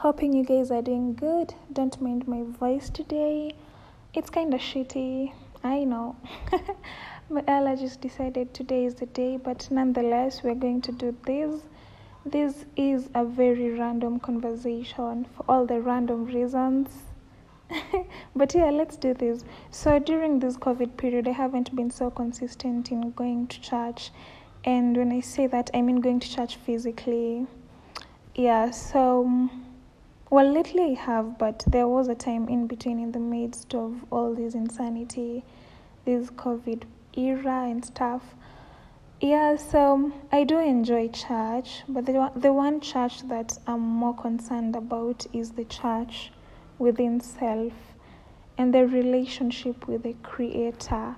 Hoping you guys are doing good. Don't mind my voice today. It's kind of shitty. I know. my allergist decided today is the day, but nonetheless, we're going to do this. This is a very random conversation for all the random reasons. but yeah, let's do this. So, during this COVID period, I haven't been so consistent in going to church. And when I say that, I mean going to church physically. Yeah, so mm, well, lately I have, but there was a time in between in the midst of all this insanity, this COVID era and stuff. Yeah, so um, I do enjoy church, but the, the one church that I'm more concerned about is the church within self and the relationship with the Creator.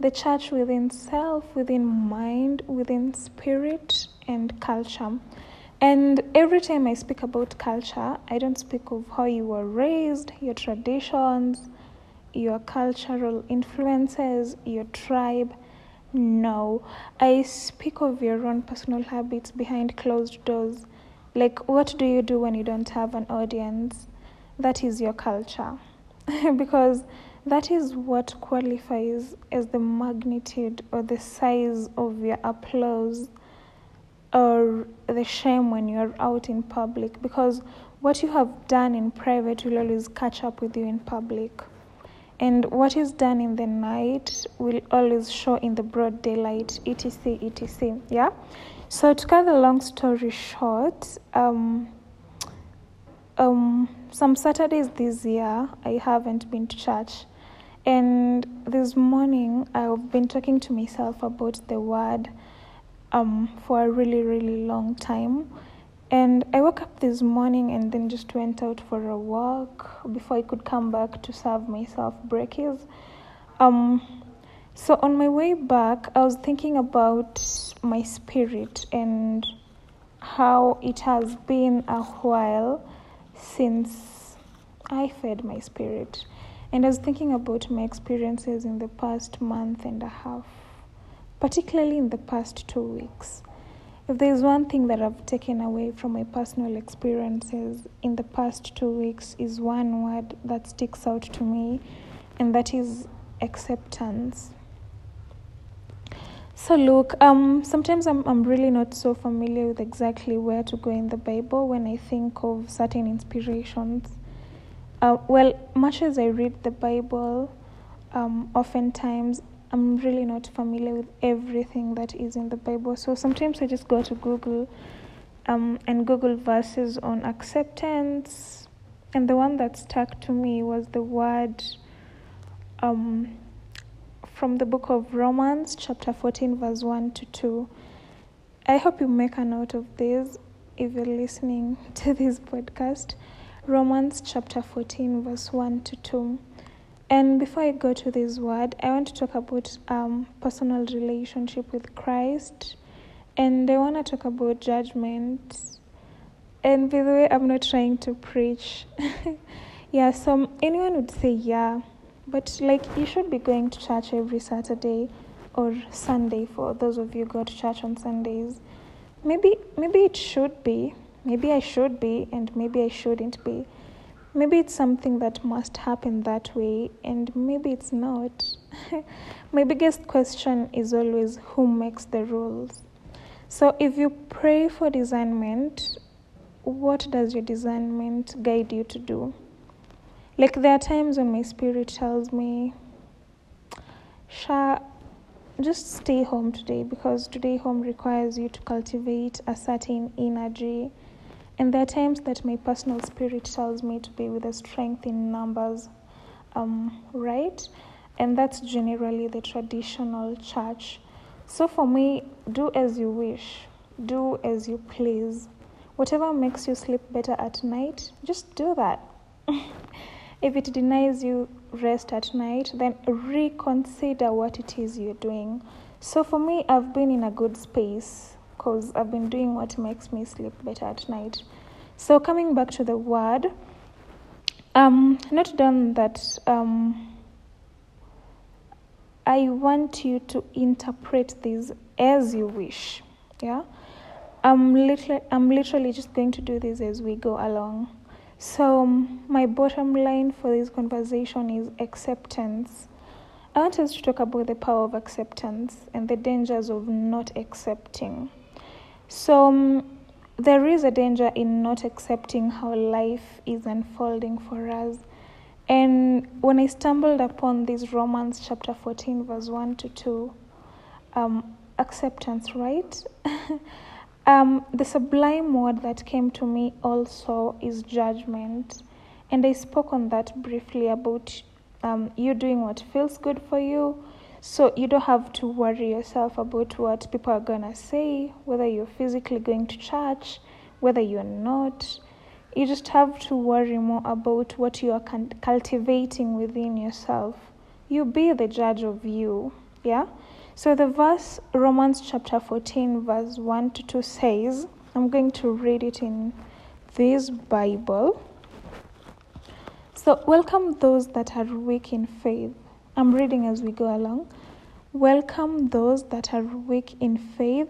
The church within self, within mind, within spirit, and culture. And every time I speak about culture, I don't speak of how you were raised, your traditions, your cultural influences, your tribe. No, I speak of your own personal habits behind closed doors. Like, what do you do when you don't have an audience? That is your culture. because that is what qualifies as the magnitude or the size of your applause or the shame when you're out in public because what you have done in private will always catch up with you in public. And what is done in the night will always show in the broad daylight, etc. etc. Yeah? So, to cut the long story short, um, um, some Saturdays this year I haven't been to church. And this morning I've been talking to myself about the word um, for a really, really long time. And I woke up this morning and then just went out for a walk before I could come back to serve myself breakfast. Um, so on my way back, I was thinking about my spirit and how it has been a while since I fed my spirit. And I was thinking about my experiences in the past month and a half particularly in the past two weeks. If there's one thing that I've taken away from my personal experiences in the past two weeks, is one word that sticks out to me, and that is acceptance. So look, um, sometimes I'm I'm really not so familiar with exactly where to go in the Bible when I think of certain inspirations. Uh, well, much as I read the Bible, um, oftentimes I'm really not familiar with everything that is in the Bible. So sometimes I just go to Google um, and Google verses on acceptance. And the one that stuck to me was the word um, from the book of Romans, chapter 14, verse 1 to 2. I hope you make a note of this if you're listening to this podcast. Romans chapter 14, verse 1 to 2. And before I go to this word, I want to talk about um, personal relationship with Christ, and I want to talk about judgment. And by the way, I'm not trying to preach. yeah, so anyone would say yeah, but like you should be going to church every Saturday or Sunday for those of you go to church on Sundays. Maybe maybe it should be. Maybe I should be, and maybe I shouldn't be maybe it's something that must happen that way and maybe it's not. My biggest question is always who makes the rules. So if you pray for discernment what does your discernment guide you to do? Like there are times when my spirit tells me sha just stay home today because today home requires you to cultivate a certain energy and there are times that my personal spirit tells me to be with the strength in numbers, um, right? And that's generally the traditional church. So for me, do as you wish, do as you please. Whatever makes you sleep better at night, just do that. if it denies you rest at night, then reconsider what it is you're doing. So for me, I've been in a good space because I've been doing what makes me sleep better at night. So, coming back to the word, um, note down that um, I want you to interpret this as you wish. Yeah. I'm literally, I'm literally just going to do this as we go along. So, um, my bottom line for this conversation is acceptance. I want us to talk about the power of acceptance and the dangers of not accepting. So, um, there is a danger in not accepting how life is unfolding for us. And when I stumbled upon this Romans chapter 14, verse 1 to 2, um, acceptance, right? um, the sublime word that came to me also is judgment. And I spoke on that briefly about um, you doing what feels good for you. So you don't have to worry yourself about what people are going to say, whether you're physically going to church, whether you're not. You just have to worry more about what you are cultivating within yourself. You be the judge of you. Yeah? So the verse, Romans chapter 14, verse 1 to 2 says, I'm going to read it in this Bible. So, welcome those that are weak in faith. I'm reading as we go along. Welcome those that are weak in faith,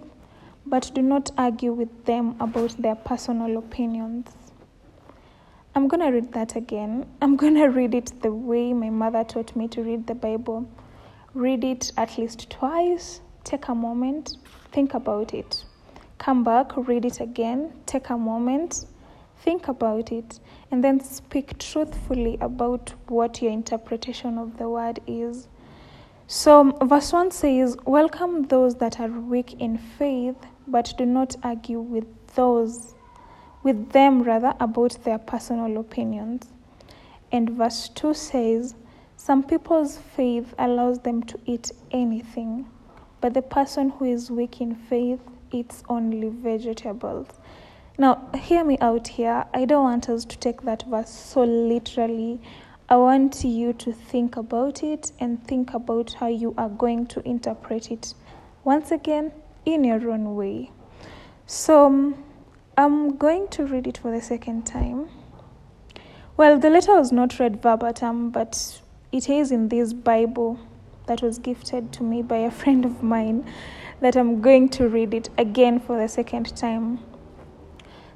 but do not argue with them about their personal opinions. I'm going to read that again. I'm going to read it the way my mother taught me to read the Bible read it at least twice, take a moment, think about it. Come back, read it again, take a moment, think about it, and then speak truthfully about what your interpretation of the word is. So, verse 1 says, Welcome those that are weak in faith, but do not argue with those, with them rather, about their personal opinions. And verse 2 says, some people's faith allows them to eat anything, but the person who is weak in faith eats only vegetables. Now, hear me out here. I don't want us to take that verse so literally. I want you to think about it and think about how you are going to interpret it once again in your own way. So, um, I'm going to read it for the second time. Well, the letter was not read verbatim, but it is in this Bible that was gifted to me by a friend of mine that I'm going to read it again for the second time.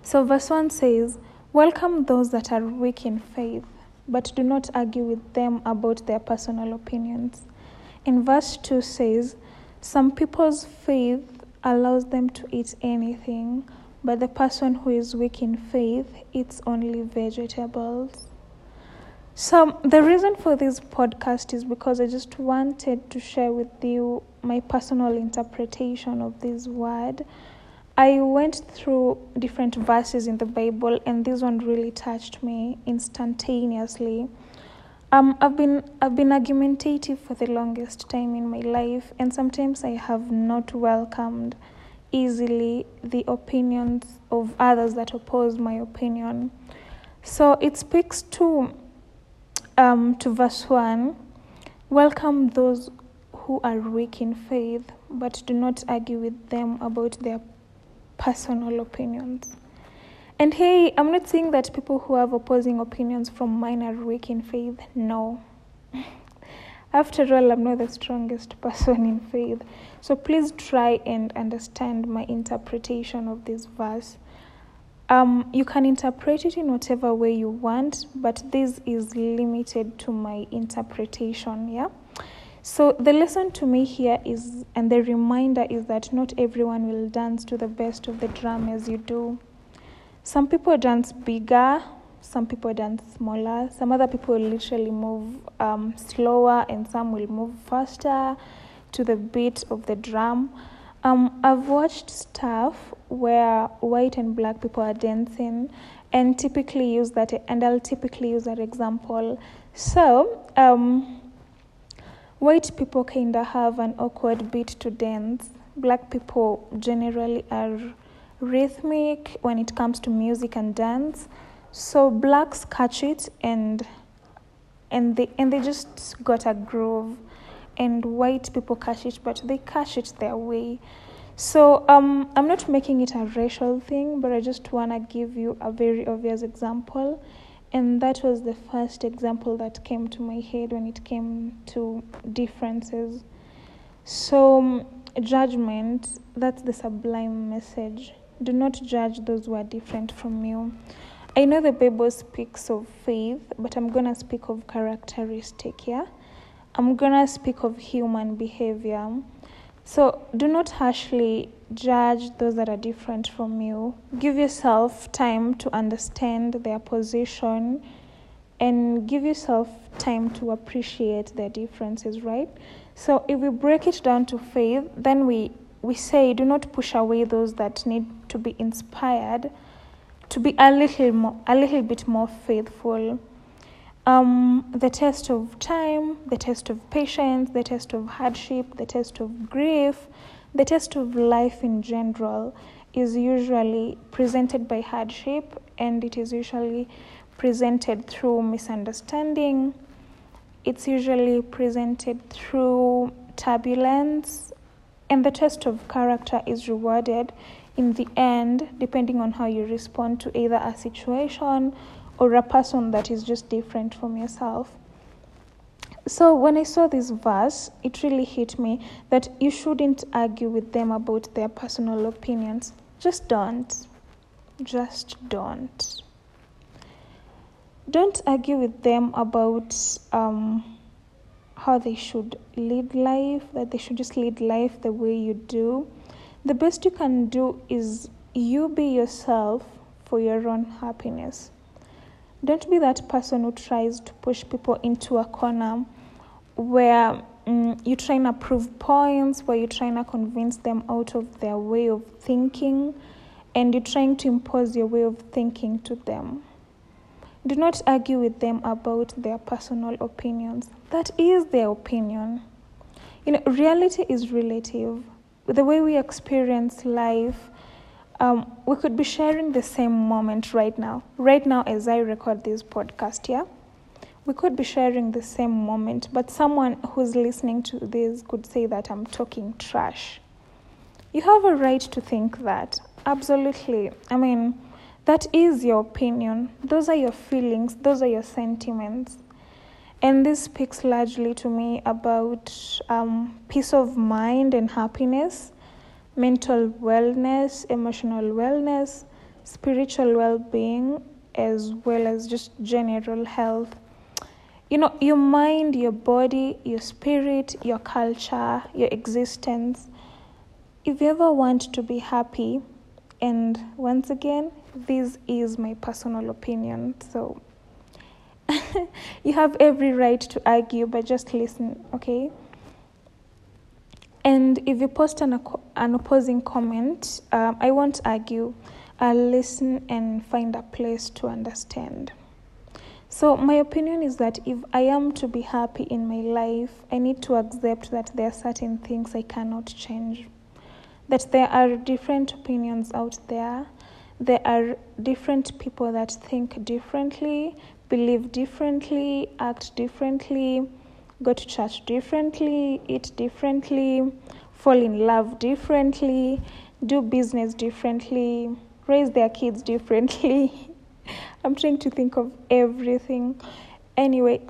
So, verse 1 says, Welcome those that are weak in faith, but do not argue with them about their personal opinions. In verse 2 says, Some people's faith allows them to eat anything, but the person who is weak in faith eats only vegetables. So, the reason for this podcast is because I just wanted to share with you my personal interpretation of this word. I went through different verses in the Bible, and this one really touched me instantaneously. Um, I've been I've been argumentative for the longest time in my life, and sometimes I have not welcomed easily the opinions of others that oppose my opinion. So it speaks to um, to verse 1 Welcome those who are weak in faith, but do not argue with them about their personal opinions. And hey, I'm not saying that people who have opposing opinions from mine are weak in faith. No. After all, I'm not the strongest person in faith. So please try and understand my interpretation of this verse. Um, you can interpret it in whatever way you want, but this is limited to my interpretation. Yeah. So the lesson to me here is, and the reminder is that not everyone will dance to the best of the drum as you do. Some people dance bigger, some people dance smaller, some other people literally move um, slower, and some will move faster to the beat of the drum. Um, I've watched stuff where white and black people are dancing, and typically use that, and I'll typically use that example. So, um, white people kind of have an awkward beat to dance. Black people generally are rhythmic when it comes to music and dance. So blacks catch it and and they and they just got a groove and white people catch it, but they catch it their way. So um, I'm not making it a racial thing, but I just want to give you a very obvious example. And that was the first example that came to my head when it came to differences. So, um, judgment, that's the sublime message do not judge those who are different from you. I know the Bible speaks of faith, but I'm gonna speak of characteristic, yeah? I'm gonna speak of human behavior. So do not harshly judge those that are different from you. Give yourself time to understand their position and give yourself time to appreciate their differences, right? So if we break it down to faith, then we we say do not push away those that need to be inspired to be a little more a little bit more faithful. Um, the test of time, the test of patience, the test of hardship, the test of grief, the test of life in general is usually presented by hardship and it is usually presented through misunderstanding. It's usually presented through turbulence, and the test of character is rewarded in the end, depending on how you respond to either a situation or a person that is just different from yourself. So, when I saw this verse, it really hit me that you shouldn't argue with them about their personal opinions. Just don't. Just don't. Don't argue with them about um, how they should lead life, that they should just lead life the way you do. The best you can do is you be yourself for your own happiness. Don't be that person who tries to push people into a corner where um, you're trying to prove points, where you're trying to convince them out of their way of thinking, and you're trying to impose your way of thinking to them. Do not argue with them about their personal opinions. That is their opinion. You know, reality is relative. The way we experience life um, we could be sharing the same moment right now. Right now, as I record this podcast, yeah? We could be sharing the same moment, but someone who's listening to this could say that I'm talking trash. You have a right to think that. Absolutely. I mean, that is your opinion. Those are your feelings, those are your sentiments. And this speaks largely to me about um, peace of mind and happiness mental wellness, emotional wellness, spiritual well being, as well as just general health. You know, your mind, your body, your spirit, your culture, your existence. If you ever want to be happy, and once again, this is my personal opinion, so you have every right to argue, but just listen, okay? And if you post an, an opposing comment, um, I won't argue. I'll listen and find a place to understand. So, my opinion is that if I am to be happy in my life, I need to accept that there are certain things I cannot change. That there are different opinions out there, there are different people that think differently, believe differently, act differently go to church differently, eat differently, fall in love differently, do business differently, raise their kids differently. I'm trying to think of everything. Anyway,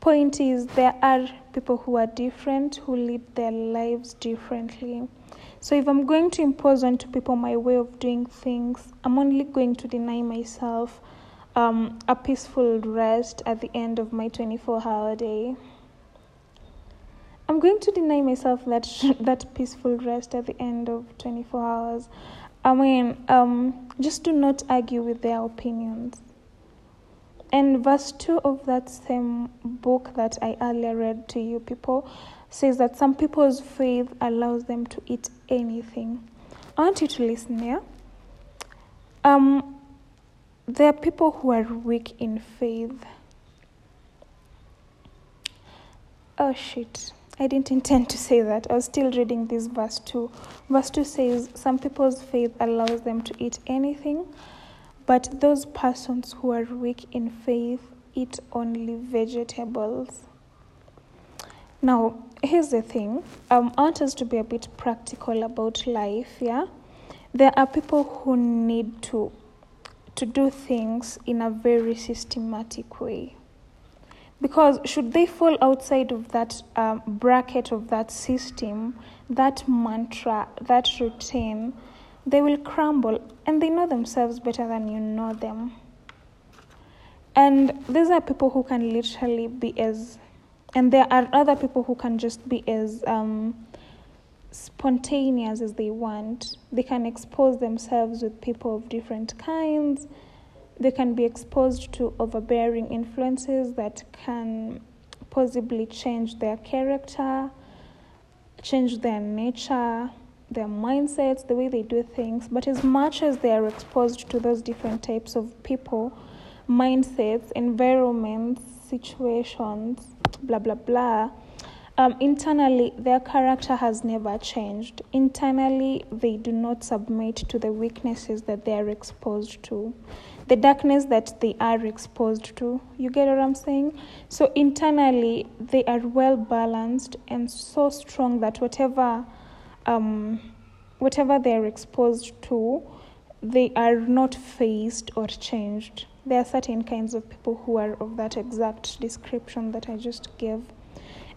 point is there are people who are different who live their lives differently. So if I'm going to impose onto people my way of doing things, I'm only going to deny myself um, a peaceful rest at the end of my 24 hour day. I'm going to deny myself that that peaceful rest at the end of 24 hours. I mean, um, just do not argue with their opinions. And verse 2 of that same book that I earlier read to you people says that some people's faith allows them to eat anything. I want you to listen here. Um, there are people who are weak in faith. Oh shit. I didn't intend to say that. I was still reading this verse 2. Verse 2 says, Some people's faith allows them to eat anything, but those persons who are weak in faith eat only vegetables. Now, here's the thing um, I want us to be a bit practical about life, yeah? There are people who need to to do things in a very systematic way because should they fall outside of that um, bracket of that system that mantra that routine they will crumble and they know themselves better than you know them. And these are people who can literally be as, and there are other people who can just be as um, spontaneous as they want. They can expose themselves with people of different kinds. They can be exposed to overbearing influences that can possibly change their character, change their nature, their mindsets, the way they do things. But as much as they are exposed to those different types of people, mindsets, environments, situations, blah, blah, blah, um, internally, their character has never changed. Internally, they do not submit to the weaknesses that they are exposed to, the darkness that they are exposed to. You get what I'm saying? So, internally, they are well balanced and so strong that whatever. Um, whatever they are exposed to, they are not fazed or changed. There are certain kinds of people who are of that exact description that I just gave.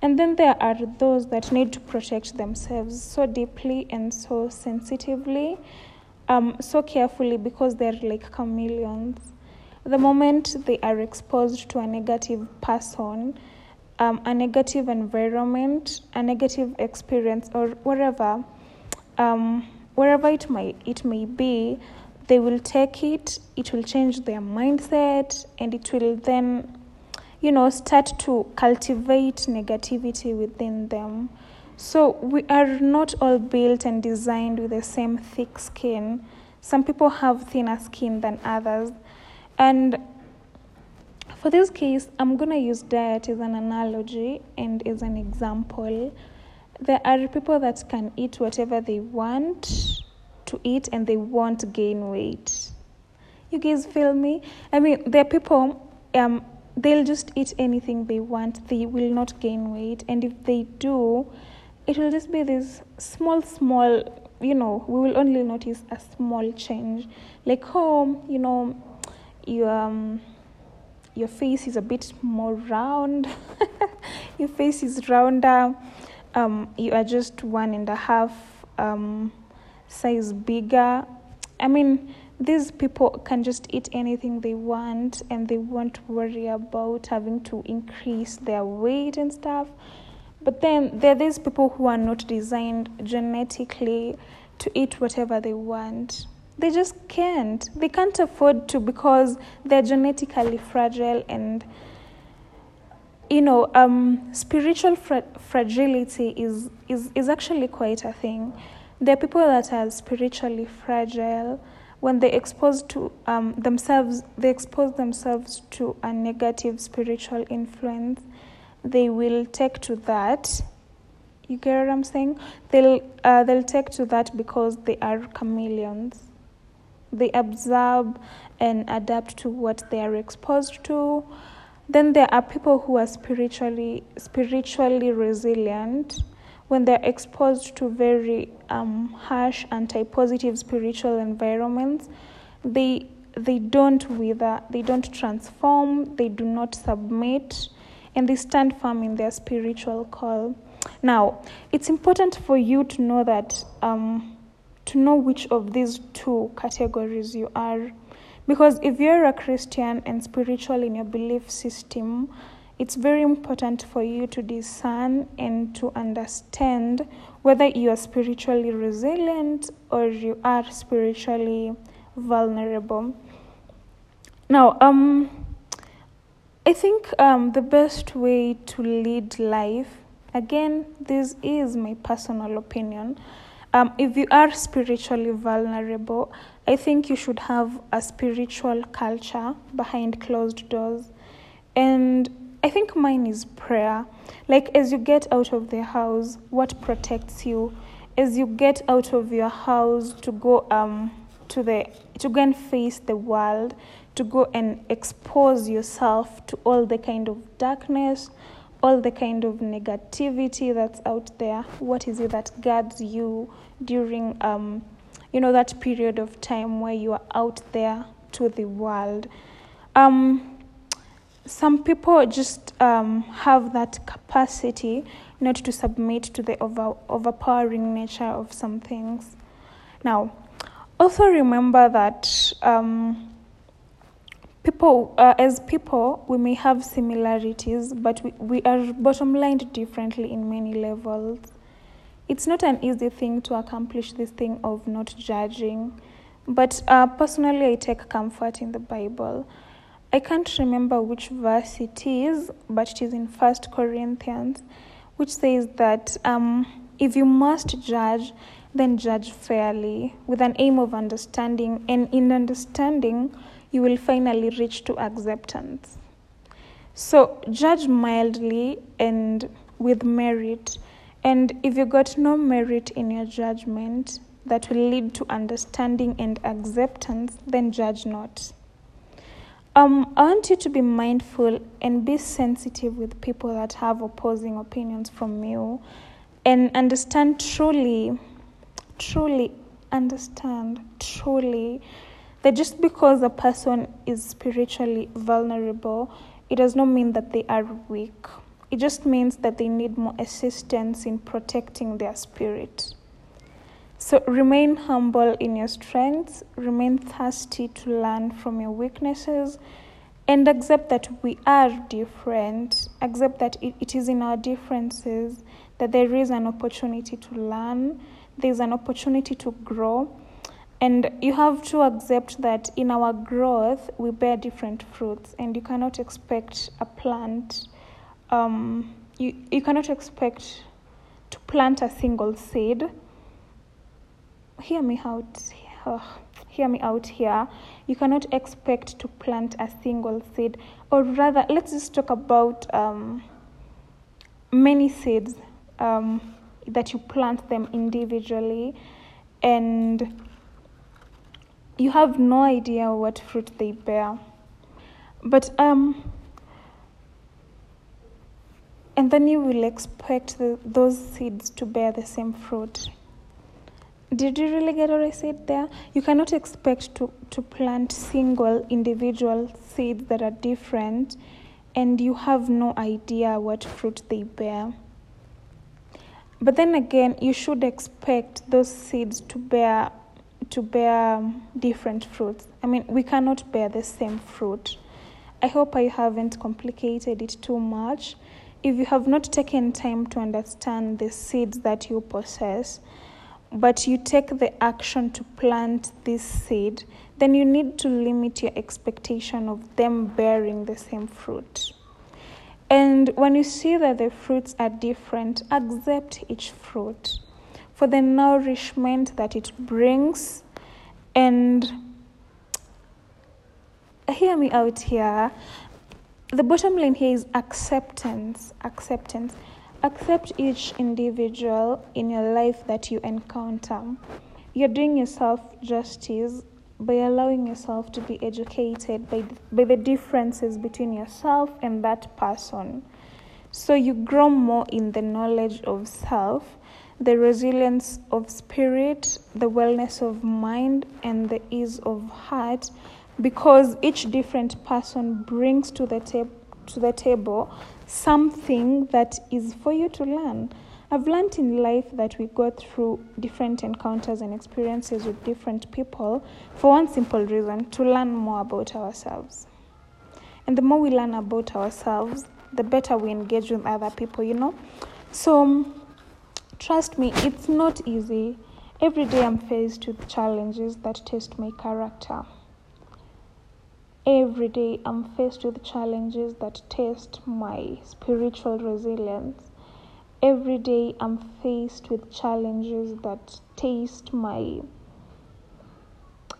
And then there are those that need to protect themselves so deeply and so sensitively, um, so carefully because they're like chameleons. The moment they are exposed to a negative person, um, a negative environment, a negative experience, or whatever, um, wherever it might it may be, they will take it. It will change their mindset, and it will then you know, start to cultivate negativity within them. So we are not all built and designed with the same thick skin. Some people have thinner skin than others. And for this case, I'm to use diet as an analogy and as an example. There are people that can eat whatever they want to eat and they won't gain weight. You guys feel me? I mean, there are people um, they'll just eat anything they want. They will not gain weight. And if they do, it will just be this small, small, you know, we will only notice a small change. Like, oh, you know, you um, your face is a bit more round, your face is rounder, um, you are just one and a half um, size bigger. I mean, these people can just eat anything they want and they won't worry about having to increase their weight and stuff. But then there are these people who are not designed genetically to eat whatever they want. They just can't. They can't afford to because they're genetically fragile and you know um, spiritual fra- fragility is, is is actually quite a thing. There are people that are spiritually fragile when they expose to um, themselves they expose themselves to a negative spiritual influence they will take to that. You get what i'm saying? They'll uh, they'll take to that because they are chameleons they absorb and adapt to what they are exposed to. Then there are people who are spiritually spiritually resilient. When they're exposed to very um, harsh anti-positive spiritual environments they they don't wither they don't transform they do not submit and they stand firm in their spiritual call. Now it's important for you to know that um, to know which of these two categories you are because if you're a christian and spiritual in your belief system it's very important for you to discern and to understand whether you are spiritually resilient or you are spiritually vulnerable. Now, um, I think um, the best way to lead life, again, this is my personal opinion. Um, if you are spiritually vulnerable, I think you should have a spiritual culture behind closed doors. And I think mine is prayer. Like as you get out of the house, what protects you? As you get out of your house to go um to the to go and face the world, to go and expose yourself to all the kind of darkness, all the kind of negativity that's out there. What is it that guards you during um you know that period of time where you are out there to the world? Um some people just um, have that capacity not to submit to the over, overpowering nature of some things. Now, Also, remember that um, people, uh, as people, we may have similarities, but we, we are bottom lined differently in many levels. It's not an easy thing to accomplish this thing of not judging, but uh, personally, I take comfort in the Bible. I can't remember which verse it is, but it is in First Corinthians, which says that um, if you must judge, then judge fairly with an aim of understanding, and in understanding, you will finally reach to acceptance. So, judge mildly and with merit. And if you got no merit in your judgment that will lead to understanding and acceptance, then judge not. Um, I want you to be mindful and be sensitive with people that have opposing opinions from you and understand truly, truly understand truly that just because a person is spiritually vulnerable, it does not mean that they are weak. It just means that they need more assistance in protecting their spirit. So remain humble in your strengths, remain thirsty to learn from your weaknesses, and accept that we are different. Accept that it, it is in our differences that there is an opportunity to learn, there's an opportunity to grow. And you have to accept that in our growth, we bear different fruits, and you cannot expect a plant, um, you, you cannot expect to plant a single seed. Hear me out. Hear me out here. You cannot expect to plant a single seed, or rather, let's just talk about um, many seeds um, that you plant them individually and you have no idea what fruit they bear. But um and then you will expect the, those seeds to bear the same fruit. Did you really get what i said there? You cannot expect to, to plant single individual seeds that are different and you have no idea what fruit they bear. But then again, you should expect those seeds to bear to bear different fruits. I mean, we cannot bear the same fruit. I hope I haven't complicated it too much. If you have not taken time to understand the seeds that you possess, but you take the action to plant this seed, then you need to limit your expectation of them bearing the same fruit. And when you see that the fruits are different, accept each fruit for the nourishment that it brings. And hear me out here. The bottom line here is acceptance. Acceptance. Accept each individual in your life that you encounter. You're doing yourself justice by allowing yourself to be educated by, by the differences between yourself and that person. So you grow more in the knowledge of self, the resilience of spirit, the wellness of mind, and the ease of heart, because each different person brings to the, tab- to the table something that is for you to learn. I've learned in life that we go through different encounters and experiences with different people for one simple reason to learn more about ourselves. And the more we learn about ourselves, the better we engage with other people, you know? So, trust me, it's not easy. Every day I'm faced with challenges that test my character. Every day I'm faced with challenges that test my spiritual resilience every day I'm faced with challenges that taste my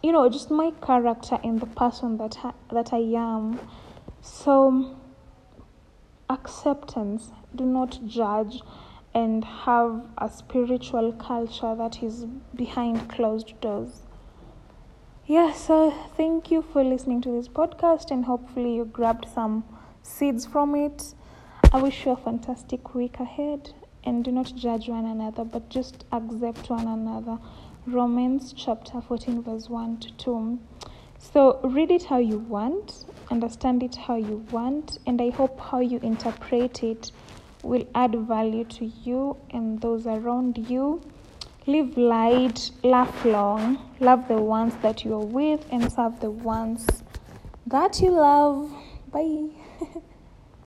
you know just my character and the person that I, that I am so acceptance do not judge and have a spiritual culture that is behind closed doors yeah so thank you for listening to this podcast and hopefully you grabbed some seeds from it I wish you a fantastic week ahead and do not judge one another, but just accept one another. Romans chapter 14, verse 1 to 2. So read it how you want, understand it how you want, and I hope how you interpret it will add value to you and those around you. live light, laugh long, love the ones that you're with, and serve the ones that you love.